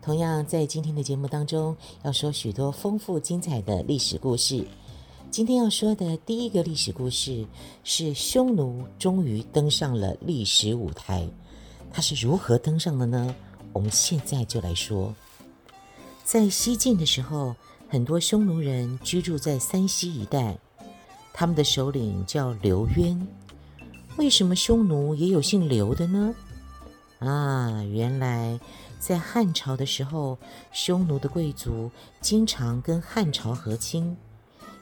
同样在今天的节目当中，要说许多丰富精彩的历史故事。今天要说的第一个历史故事是匈奴终于登上了历史舞台，它是如何登上的呢？我们现在就来说。在西晋的时候，很多匈奴人居住在山西一带，他们的首领叫刘渊。为什么匈奴也有姓刘的呢？啊，原来在汉朝的时候，匈奴的贵族经常跟汉朝和亲。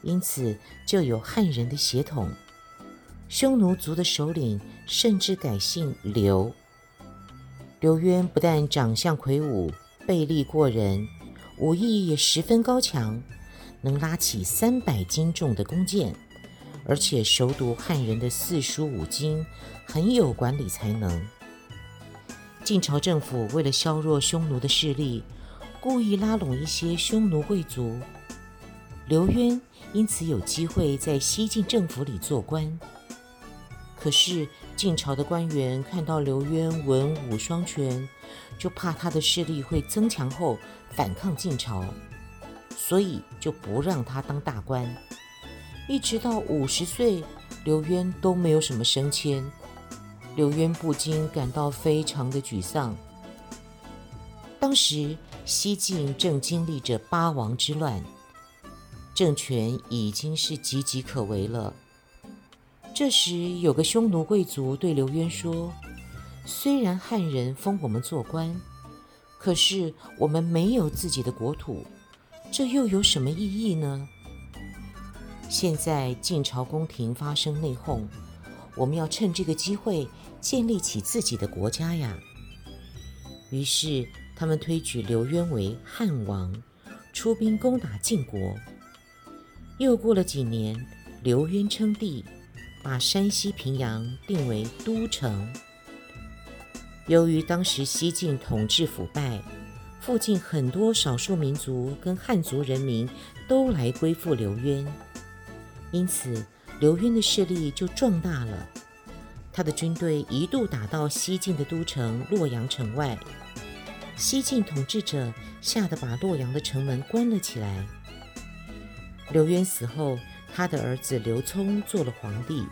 因此，就有汉人的血统。匈奴族的首领甚至改姓刘。刘渊不但长相魁梧、臂力过人，武艺也十分高强，能拉起三百斤重的弓箭，而且熟读汉人的四书五经，很有管理才能。晋朝政府为了削弱匈奴的势力，故意拉拢一些匈奴贵族。刘渊因此有机会在西晋政府里做官。可是晋朝的官员看到刘渊文武双全，就怕他的势力会增强后反抗晋朝，所以就不让他当大官。一直到五十岁，刘渊都没有什么升迁，刘渊不禁感到非常的沮丧。当时西晋正经历着八王之乱。政权已经是岌岌可危了。这时，有个匈奴贵族对刘渊说：“虽然汉人封我们做官，可是我们没有自己的国土，这又有什么意义呢？现在晋朝宫廷发生内讧，我们要趁这个机会建立起自己的国家呀。”于是，他们推举刘渊为汉王，出兵攻打晋国。又过了几年，刘渊称帝，把山西平阳定为都城。由于当时西晋统治腐败，附近很多少数民族跟汉族人民都来归附刘渊，因此刘渊的势力就壮大了。他的军队一度打到西晋的都城洛阳城外，西晋统治者吓得把洛阳的城门关了起来。刘渊死后，他的儿子刘聪做了皇帝，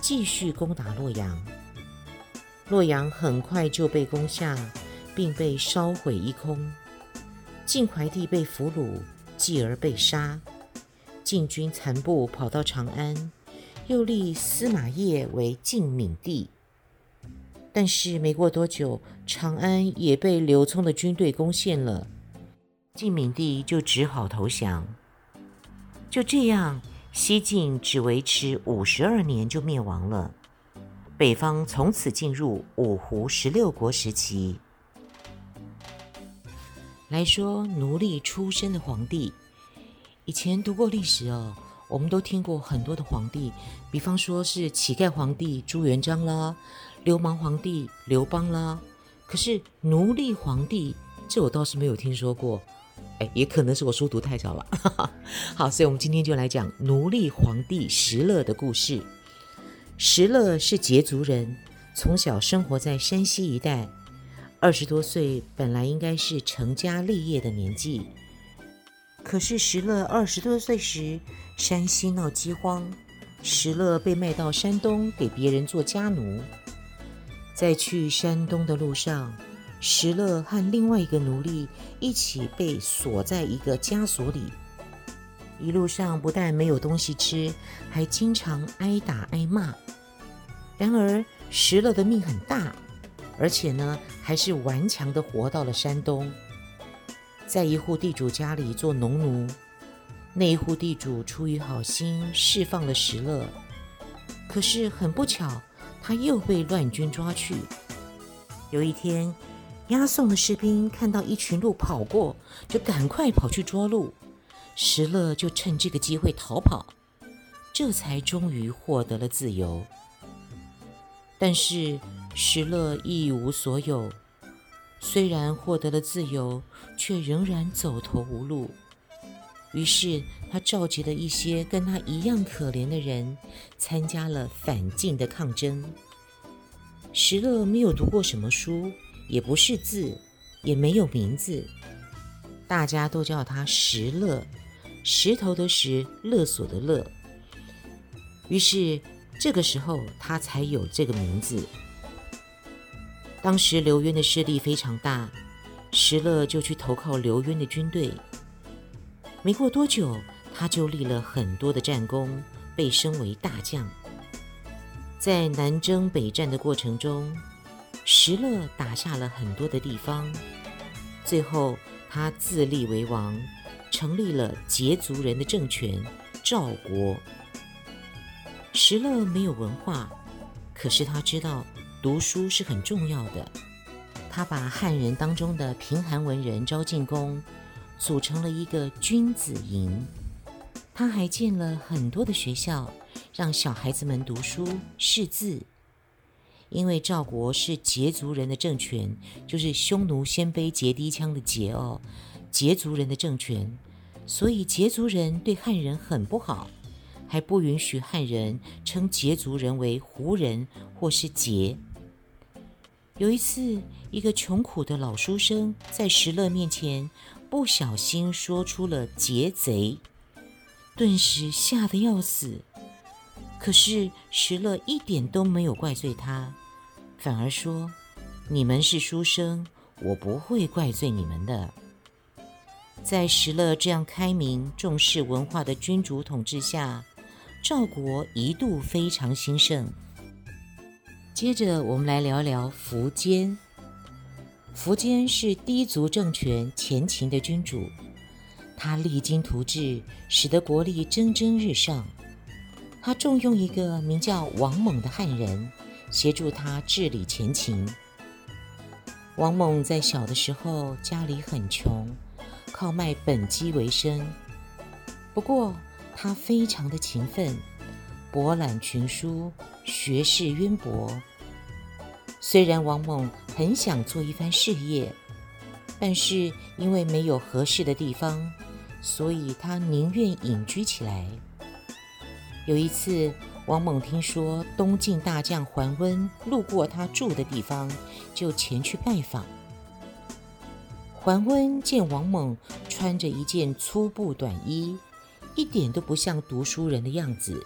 继续攻打洛阳。洛阳很快就被攻下，并被烧毁一空。晋怀帝被俘虏，继而被杀。晋军残部跑到长安，又立司马邺为晋闵帝。但是没过多久，长安也被刘聪的军队攻陷了，晋闵帝就只好投降。就这样，西晋只维持五十二年就灭亡了，北方从此进入五胡十六国时期。来说奴隶出身的皇帝，以前读过历史哦，我们都听过很多的皇帝，比方说是乞丐皇帝朱元璋啦，流氓皇帝刘邦啦，可是奴隶皇帝，这我倒是没有听说过。哎，也可能是我书读太少了。好，所以我们今天就来讲奴隶皇帝石勒的故事。石勒是羯族人，从小生活在山西一带。二十多岁本来应该是成家立业的年纪，可是石勒二十多岁时，山西闹饥荒，石勒被卖到山东给别人做家奴。在去山东的路上，石勒和另外一个奴隶一起被锁在一个枷锁里，一路上不但没有东西吃，还经常挨打挨骂。然而石勒的命很大，而且呢还是顽强地活到了山东，在一户地主家里做农奴。那一户地主出于好心释放了石勒，可是很不巧，他又被乱军抓去。有一天，押送的士兵看到一群鹿跑过，就赶快跑去捉鹿。石勒就趁这个机会逃跑，这才终于获得了自由。但是石勒一无所有，虽然获得了自由，却仍然走投无路。于是他召集了一些跟他一样可怜的人，参加了反晋的抗争。石勒没有读过什么书，也不识字，也没有名字，大家都叫他石勒，石头的石，勒索的勒。于是这个时候他才有这个名字。当时刘渊的势力非常大，石勒就去投靠刘渊的军队。没过多久，他就立了很多的战功，被升为大将。在南征北战的过程中，石勒打下了很多的地方，最后他自立为王，成立了羯族人的政权赵国。石勒没有文化，可是他知道读书是很重要的。他把汉人当中的贫寒文人招进宫，组成了一个君子营。他还建了很多的学校。让小孩子们读书识字，因为赵国是羯族人的政权，就是匈奴鲜卑羯氐羌的羯哦，羯族人的政权，所以羯族人对汉人很不好，还不允许汉人称羯族人为胡人或是羯。有一次，一个穷苦的老书生在石勒面前不小心说出了“劫贼”，顿时吓得要死。可是石勒一点都没有怪罪他，反而说：“你们是书生，我不会怪罪你们的。”在石勒这样开明、重视文化的君主统治下，赵国一度非常兴盛。接着，我们来聊聊苻坚。苻坚是氐族政权前秦的君主，他励精图治，使得国力蒸蒸日上。他重用一个名叫王猛的汉人，协助他治理前秦。王猛在小的时候家里很穷，靠卖本鸡为生。不过他非常的勤奋，博览群书，学识渊博。虽然王猛很想做一番事业，但是因为没有合适的地方，所以他宁愿隐居起来。有一次，王猛听说东晋大将桓温路过他住的地方，就前去拜访。桓温见王猛穿着一件粗布短衣，一点都不像读书人的样子，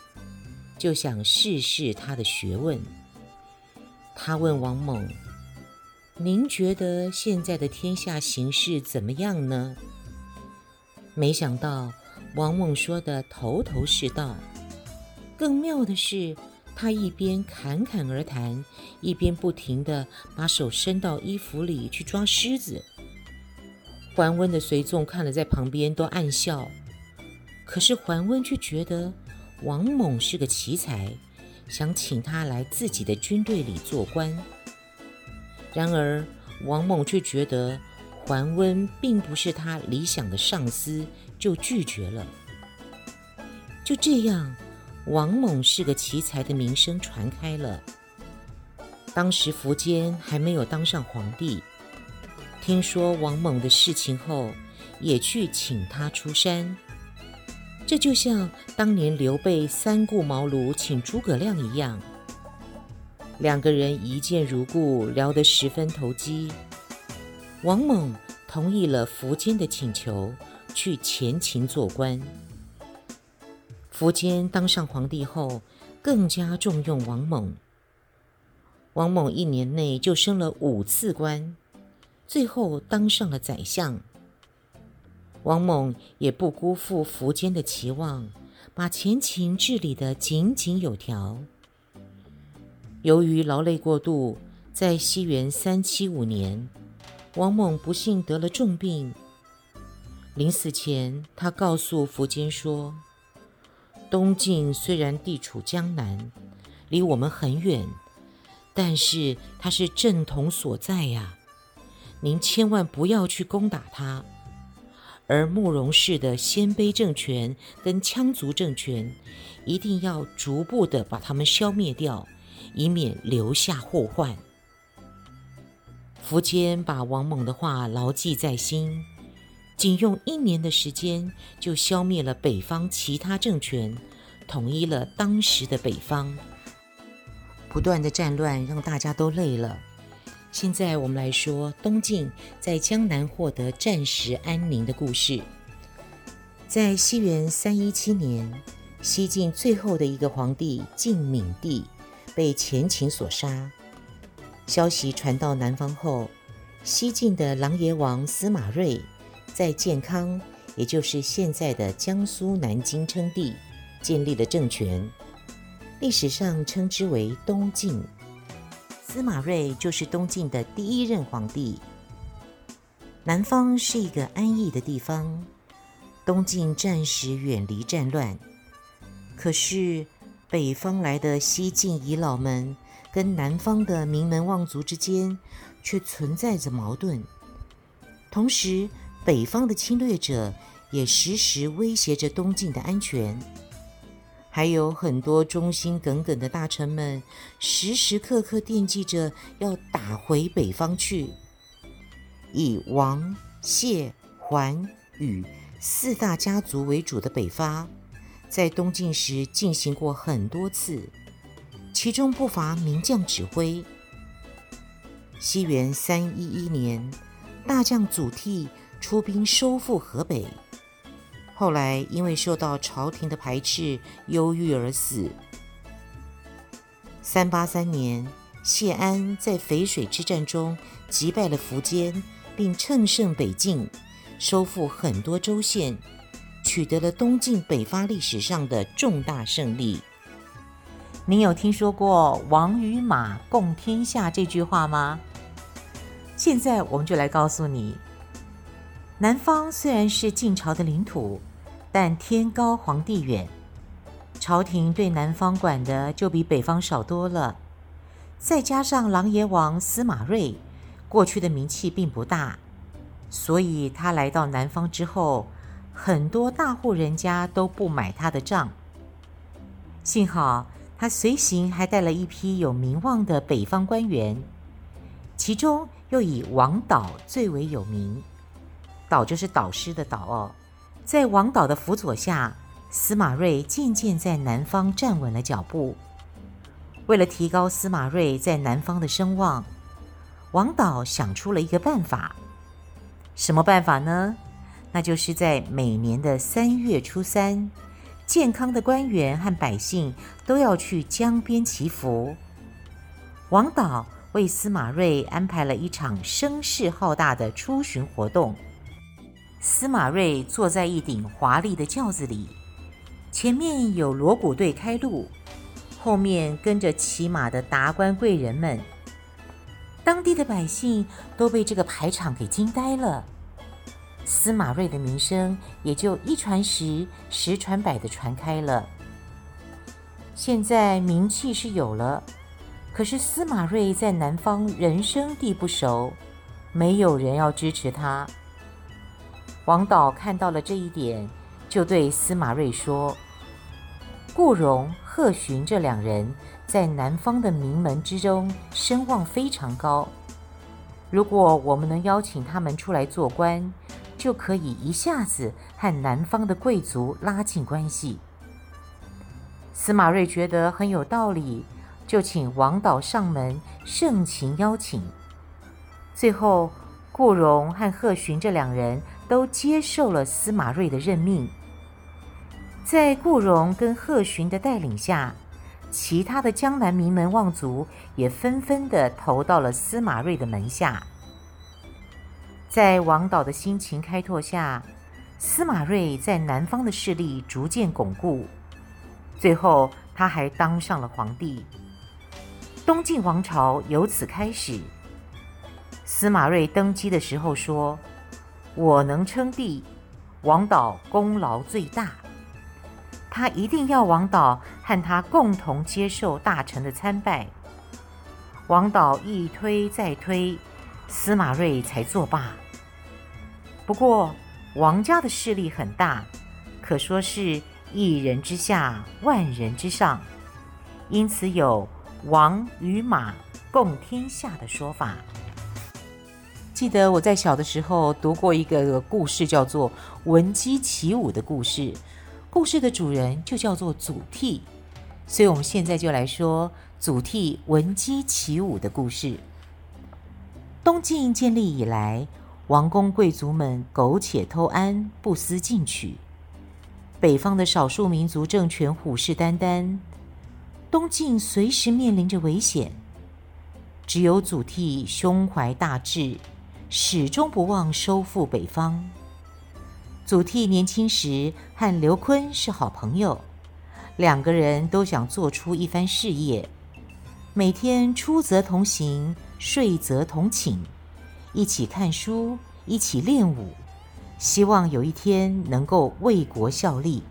就想试试他的学问。他问王猛：“您觉得现在的天下形势怎么样呢？”没想到王猛说的头头是道。更妙的是，他一边侃侃而谈，一边不停地把手伸到衣服里去抓虱子。桓温的随从看了在旁边都暗笑，可是桓温却觉得王猛是个奇才，想请他来自己的军队里做官。然而王猛却觉得桓温并不是他理想的上司，就拒绝了。就这样。王猛是个奇才的名声传开了。当时苻坚还没有当上皇帝，听说王猛的事情后，也去请他出山。这就像当年刘备三顾茅庐请诸葛亮一样，两个人一见如故，聊得十分投机。王猛同意了苻坚的请求，去前秦做官。苻坚当上皇帝后，更加重用王猛。王猛一年内就升了五次官，最后当上了宰相。王猛也不辜负苻坚的期望，把前秦治理得井井有条。由于劳累过度，在西元三七五年，王猛不幸得了重病。临死前，他告诉苻坚说。东晋虽然地处江南，离我们很远，但是它是正统所在呀。您千万不要去攻打它，而慕容氏的鲜卑政权跟羌族政权，一定要逐步的把他们消灭掉，以免留下祸患。苻坚把王猛的话牢记在心，仅用一年的时间就消灭了北方其他政权，统一了当时的北方。不断的战乱让大家都累了。现在我们来说东晋在江南获得暂时安宁的故事。在西元三一七年，西晋最后的一个皇帝晋闵帝被前秦所杀。消息传到南方后，西晋的琅琊王司马睿在建康，也就是现在的江苏南京称帝，建立了政权。历史上称之为东晋。司马睿就是东晋的第一任皇帝。南方是一个安逸的地方，东晋暂时远离战乱。可是北方来的西晋遗老们跟南方的名门望族之间却存在着矛盾，同时北方的侵略者也时时威胁着东晋的安全。还有很多忠心耿耿的大臣们，时时刻刻惦记着要打回北方去。以王、谢、桓、宇四大家族为主的北伐，在东晋时进行过很多次，其中不乏名将指挥。西元三一一年，大将祖逖出兵收复河北。后来因为受到朝廷的排斥，忧郁而死。三八三年，谢安在淝水之战中击败了苻坚，并乘胜北进，收复很多州县，取得了东晋北伐历史上的重大胜利。您有听说过“王与马，共天下”这句话吗？现在我们就来告诉你，南方虽然是晋朝的领土。但天高皇帝远，朝廷对南方管的就比北方少多了。再加上琅琊王司马睿过去的名气并不大，所以他来到南方之后，很多大户人家都不买他的账。幸好他随行还带了一批有名望的北方官员，其中又以王导最为有名。导就是导师的导哦。在王导的辅佐下，司马睿渐渐在南方站稳了脚步。为了提高司马睿在南方的声望，王导想出了一个办法。什么办法呢？那就是在每年的三月初三，健康的官员和百姓都要去江边祈福。王导为司马睿安排了一场声势浩大的出巡活动。司马睿坐在一顶华丽的轿子里，前面有锣鼓队开路，后面跟着骑马的达官贵人们。当地的百姓都被这个排场给惊呆了，司马睿的名声也就一传十，十传百的传开了。现在名气是有了，可是司马睿在南方人生地不熟，没有人要支持他。王导看到了这一点，就对司马睿说：“顾荣、贺寻这两人在南方的名门之中声望非常高，如果我们能邀请他们出来做官，就可以一下子和南方的贵族拉近关系。”司马睿觉得很有道理，就请王导上门盛情邀请。最后，顾荣和贺寻这两人。都接受了司马睿的任命，在顾荣跟贺寻的带领下，其他的江南名门望族也纷纷地投到了司马睿的门下。在王导的辛勤开拓下，司马睿在南方的势力逐渐巩固，最后他还当上了皇帝。东晋王朝由此开始。司马睿登基的时候说。我能称帝，王导功劳最大。他一定要王导和他共同接受大臣的参拜。王导一推再推，司马睿才作罢。不过，王家的势力很大，可说是一人之下，万人之上，因此有王与马共天下的说法。记得我在小的时候读过一个故事，叫做《闻鸡起舞》的故事，故事的主人就叫做祖逖，所以我们现在就来说祖逖闻鸡起舞的故事。东晋建立以来，王公贵族们苟且偷安，不思进取。北方的少数民族政权虎视眈眈，东晋随时面临着危险。只有祖逖胸怀大志。始终不忘收复北方。祖逖年轻时和刘琨是好朋友，两个人都想做出一番事业，每天出则同行，睡则同寝，一起看书，一起练武，希望有一天能够为国效力。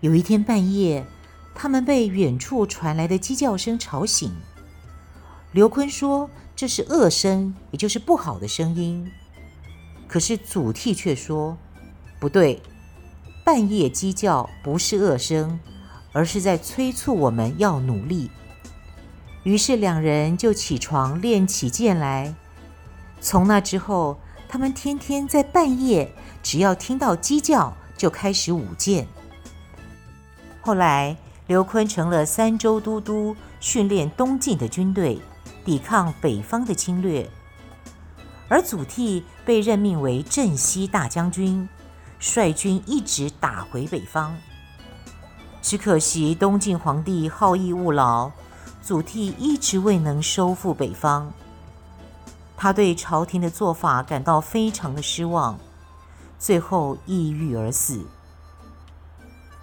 有一天半夜，他们被远处传来的鸡叫声吵醒。刘琨说：“这是恶声，也就是不好的声音。”可是祖逖却说：“不对，半夜鸡叫不是恶声，而是在催促我们要努力。”于是两人就起床练起剑来。从那之后，他们天天在半夜，只要听到鸡叫，就开始舞剑。后来，刘琨成了三州都督，训练东晋的军队。抵抗北方的侵略，而祖逖被任命为镇西大将军，率军一直打回北方。只可惜东晋皇帝好逸恶劳，祖逖一直未能收复北方。他对朝廷的做法感到非常的失望，最后抑郁而死。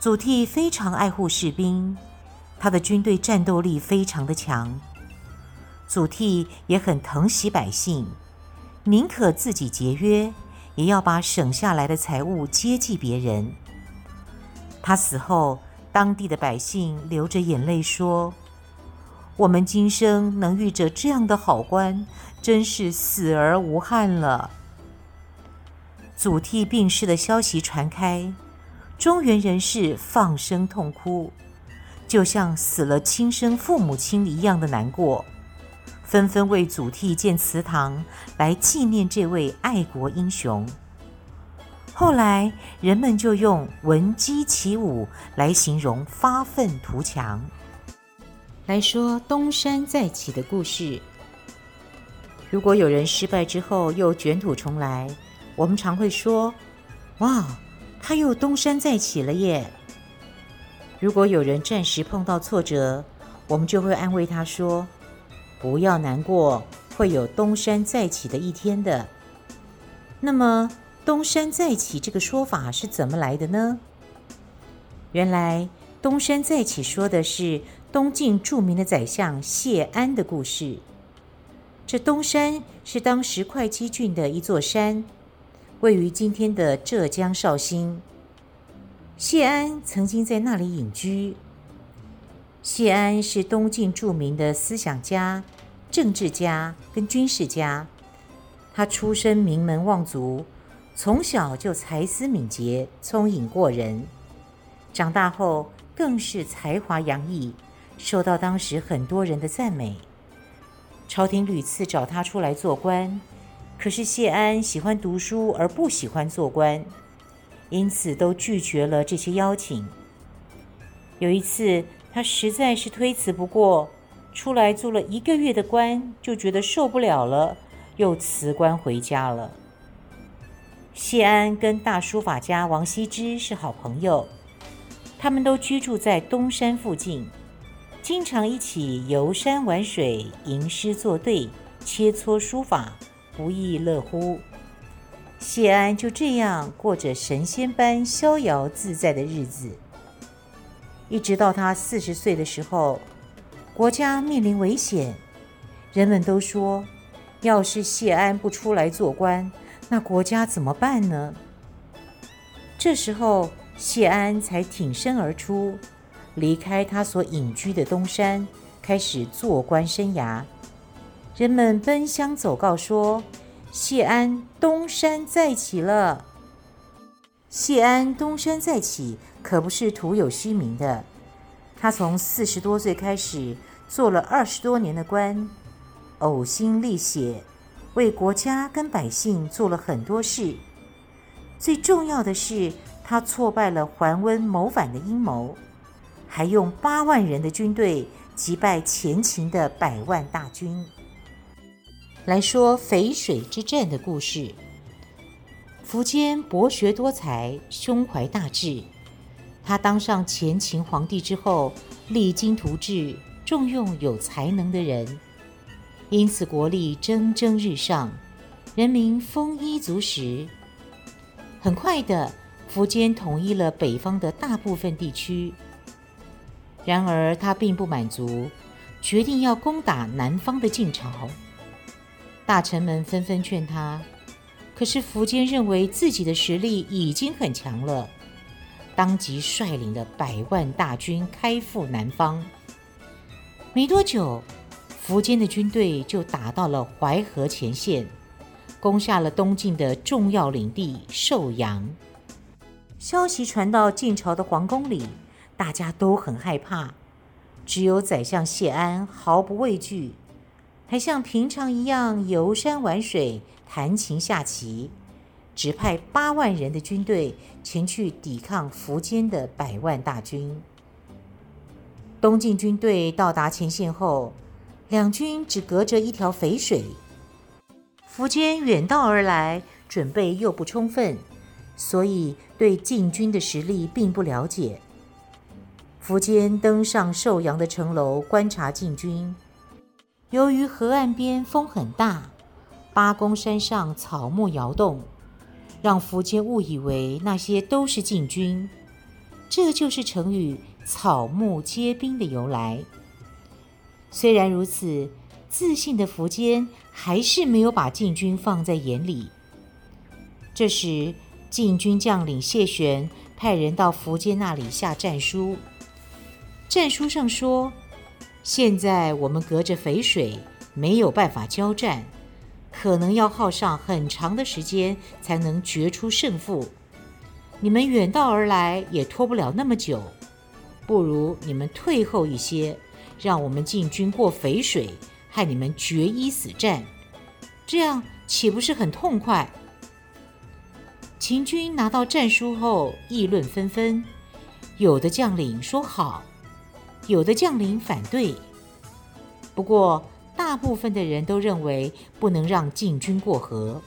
祖逖非常爱护士兵，他的军队战斗力非常的强。祖逖也很疼惜百姓，宁可自己节约，也要把省下来的财物接济别人。他死后，当地的百姓流着眼泪说：“我们今生能遇着这样的好官，真是死而无憾了。”祖逖病逝的消息传开，中原人士放声痛哭，就像死了亲生父母亲一样的难过。纷纷为祖逖建祠堂，来纪念这位爱国英雄。后来，人们就用“闻鸡起舞”来形容发愤图强。来说东山再起的故事。如果有人失败之后又卷土重来，我们常会说：“哇，他又东山再起了耶！”如果有人暂时碰到挫折，我们就会安慰他说。不要难过，会有东山再起的一天的。那么，东山再起这个说法是怎么来的呢？原来，东山再起说的是东晋著名的宰相谢安的故事。这东山是当时会稽郡的一座山，位于今天的浙江绍兴。谢安曾经在那里隐居。谢安是东晋著名的思想家、政治家跟军事家。他出身名门望族，从小就才思敏捷、聪颖过人。长大后更是才华洋溢，受到当时很多人的赞美。朝廷屡次找他出来做官，可是谢安喜欢读书而不喜欢做官，因此都拒绝了这些邀请。有一次，他实在是推辞不过，出来做了一个月的官，就觉得受不了了，又辞官回家了。谢安跟大书法家王羲之是好朋友，他们都居住在东山附近，经常一起游山玩水、吟诗作对、切磋书法，不亦乐乎。谢安就这样过着神仙般逍遥自在的日子。一直到他四十岁的时候，国家面临危险，人们都说，要是谢安不出来做官，那国家怎么办呢？这时候，谢安才挺身而出，离开他所隐居的东山，开始做官生涯。人们奔相走告说，谢安东山再起了。谢安东山再起可不是徒有虚名的，他从四十多岁开始做了二十多年的官，呕心沥血，为国家跟百姓做了很多事。最重要的是，他挫败了桓温谋反的阴谋，还用八万人的军队击败前秦的百万大军。来说淝水之战的故事。苻坚博学多才，胸怀大志。他当上前秦皇帝之后，励精图治，重用有才能的人，因此国力蒸蒸日上，人民丰衣足食。很快的，苻坚统一了北方的大部分地区。然而他并不满足，决定要攻打南方的晋朝。大臣们纷纷劝他。可是苻坚认为自己的实力已经很强了，当即率领了百万大军开赴南方。没多久，苻坚的军队就打到了淮河前线，攻下了东晋的重要领地寿阳。消息传到晋朝的皇宫里，大家都很害怕，只有宰相谢安毫不畏惧，还像平常一样游山玩水。弹琴下棋，指派八万人的军队前去抵抗苻坚的百万大军。东晋军队到达前线后，两军只隔着一条淝水。苻坚远道而来，准备又不充分，所以对晋军的实力并不了解。苻坚登上寿阳的城楼观察晋军，由于河岸边风很大。八公山上草木摇动，让苻坚误以为那些都是禁军，这就是成语“草木皆兵”的由来。虽然如此，自信的苻坚还是没有把晋军放在眼里。这时，晋军将领谢玄派人到苻坚那里下战书，战书上说：“现在我们隔着淝水，没有办法交战。”可能要耗上很长的时间才能决出胜负，你们远道而来也拖不了那么久，不如你们退后一些，让我们进军过淝水，和你们决一死战，这样岂不是很痛快？秦军拿到战书后议论纷纷，有的将领说好，有的将领反对，不过。大部分的人都认为不能让晋军过河，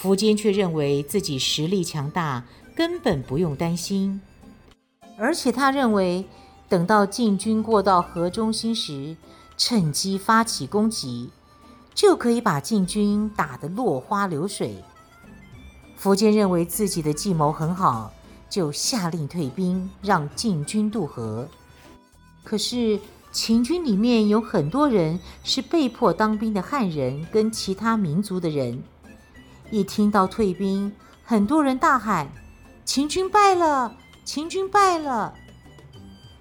苻坚却认为自己实力强大，根本不用担心。而且他认为，等到晋军过到河中心时，趁机发起攻击，就可以把晋军打得落花流水。苻坚认为自己的计谋很好，就下令退兵，让晋军渡河。可是。秦军里面有很多人是被迫当兵的汉人跟其他民族的人，一听到退兵，很多人大喊：“秦军败了！秦军败了！”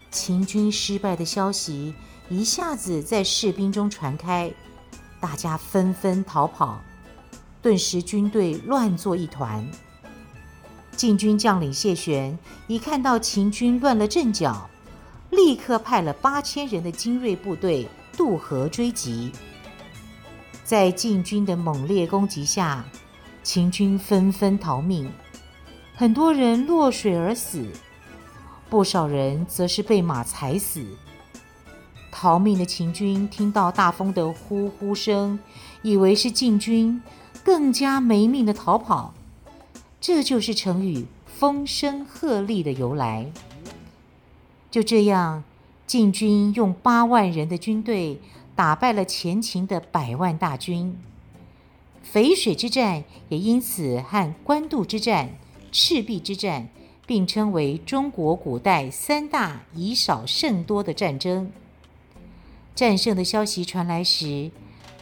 秦军失败的消息一下子在士兵中传开，大家纷纷逃跑，顿时军队乱作一团。晋军将领谢玄一看到秦军乱了阵脚。立刻派了八千人的精锐部队渡河追击，在晋军的猛烈攻击下，秦军纷纷逃命，很多人落水而死，不少人则是被马踩死。逃命的秦军听到大风的呼呼声，以为是晋军，更加没命的逃跑。这就是成语“风声鹤唳”的由来。就这样，晋军用八万人的军队打败了前秦的百万大军。淝水之战也因此和官渡之战、赤壁之战并称为中国古代三大以少胜多的战争。战胜的消息传来时，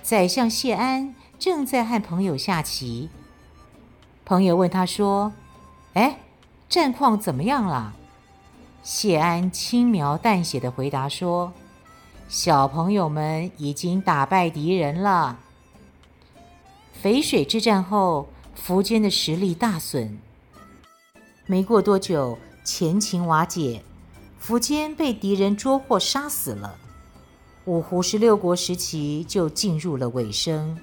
宰相谢安正在和朋友下棋。朋友问他说：“哎，战况怎么样了？”谢安轻描淡写地回答说：“小朋友们已经打败敌人了。”淝水之战后，苻坚的实力大损。没过多久，前秦瓦解，苻坚被敌人捉获杀死了。五胡十六国时期就进入了尾声。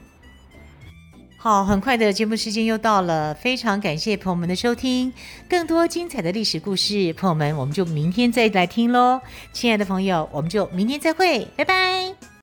好，很快的节目时间又到了，非常感谢朋友们的收听。更多精彩的历史故事，朋友们，我们就明天再来听喽。亲爱的朋友，我们就明天再会，拜拜。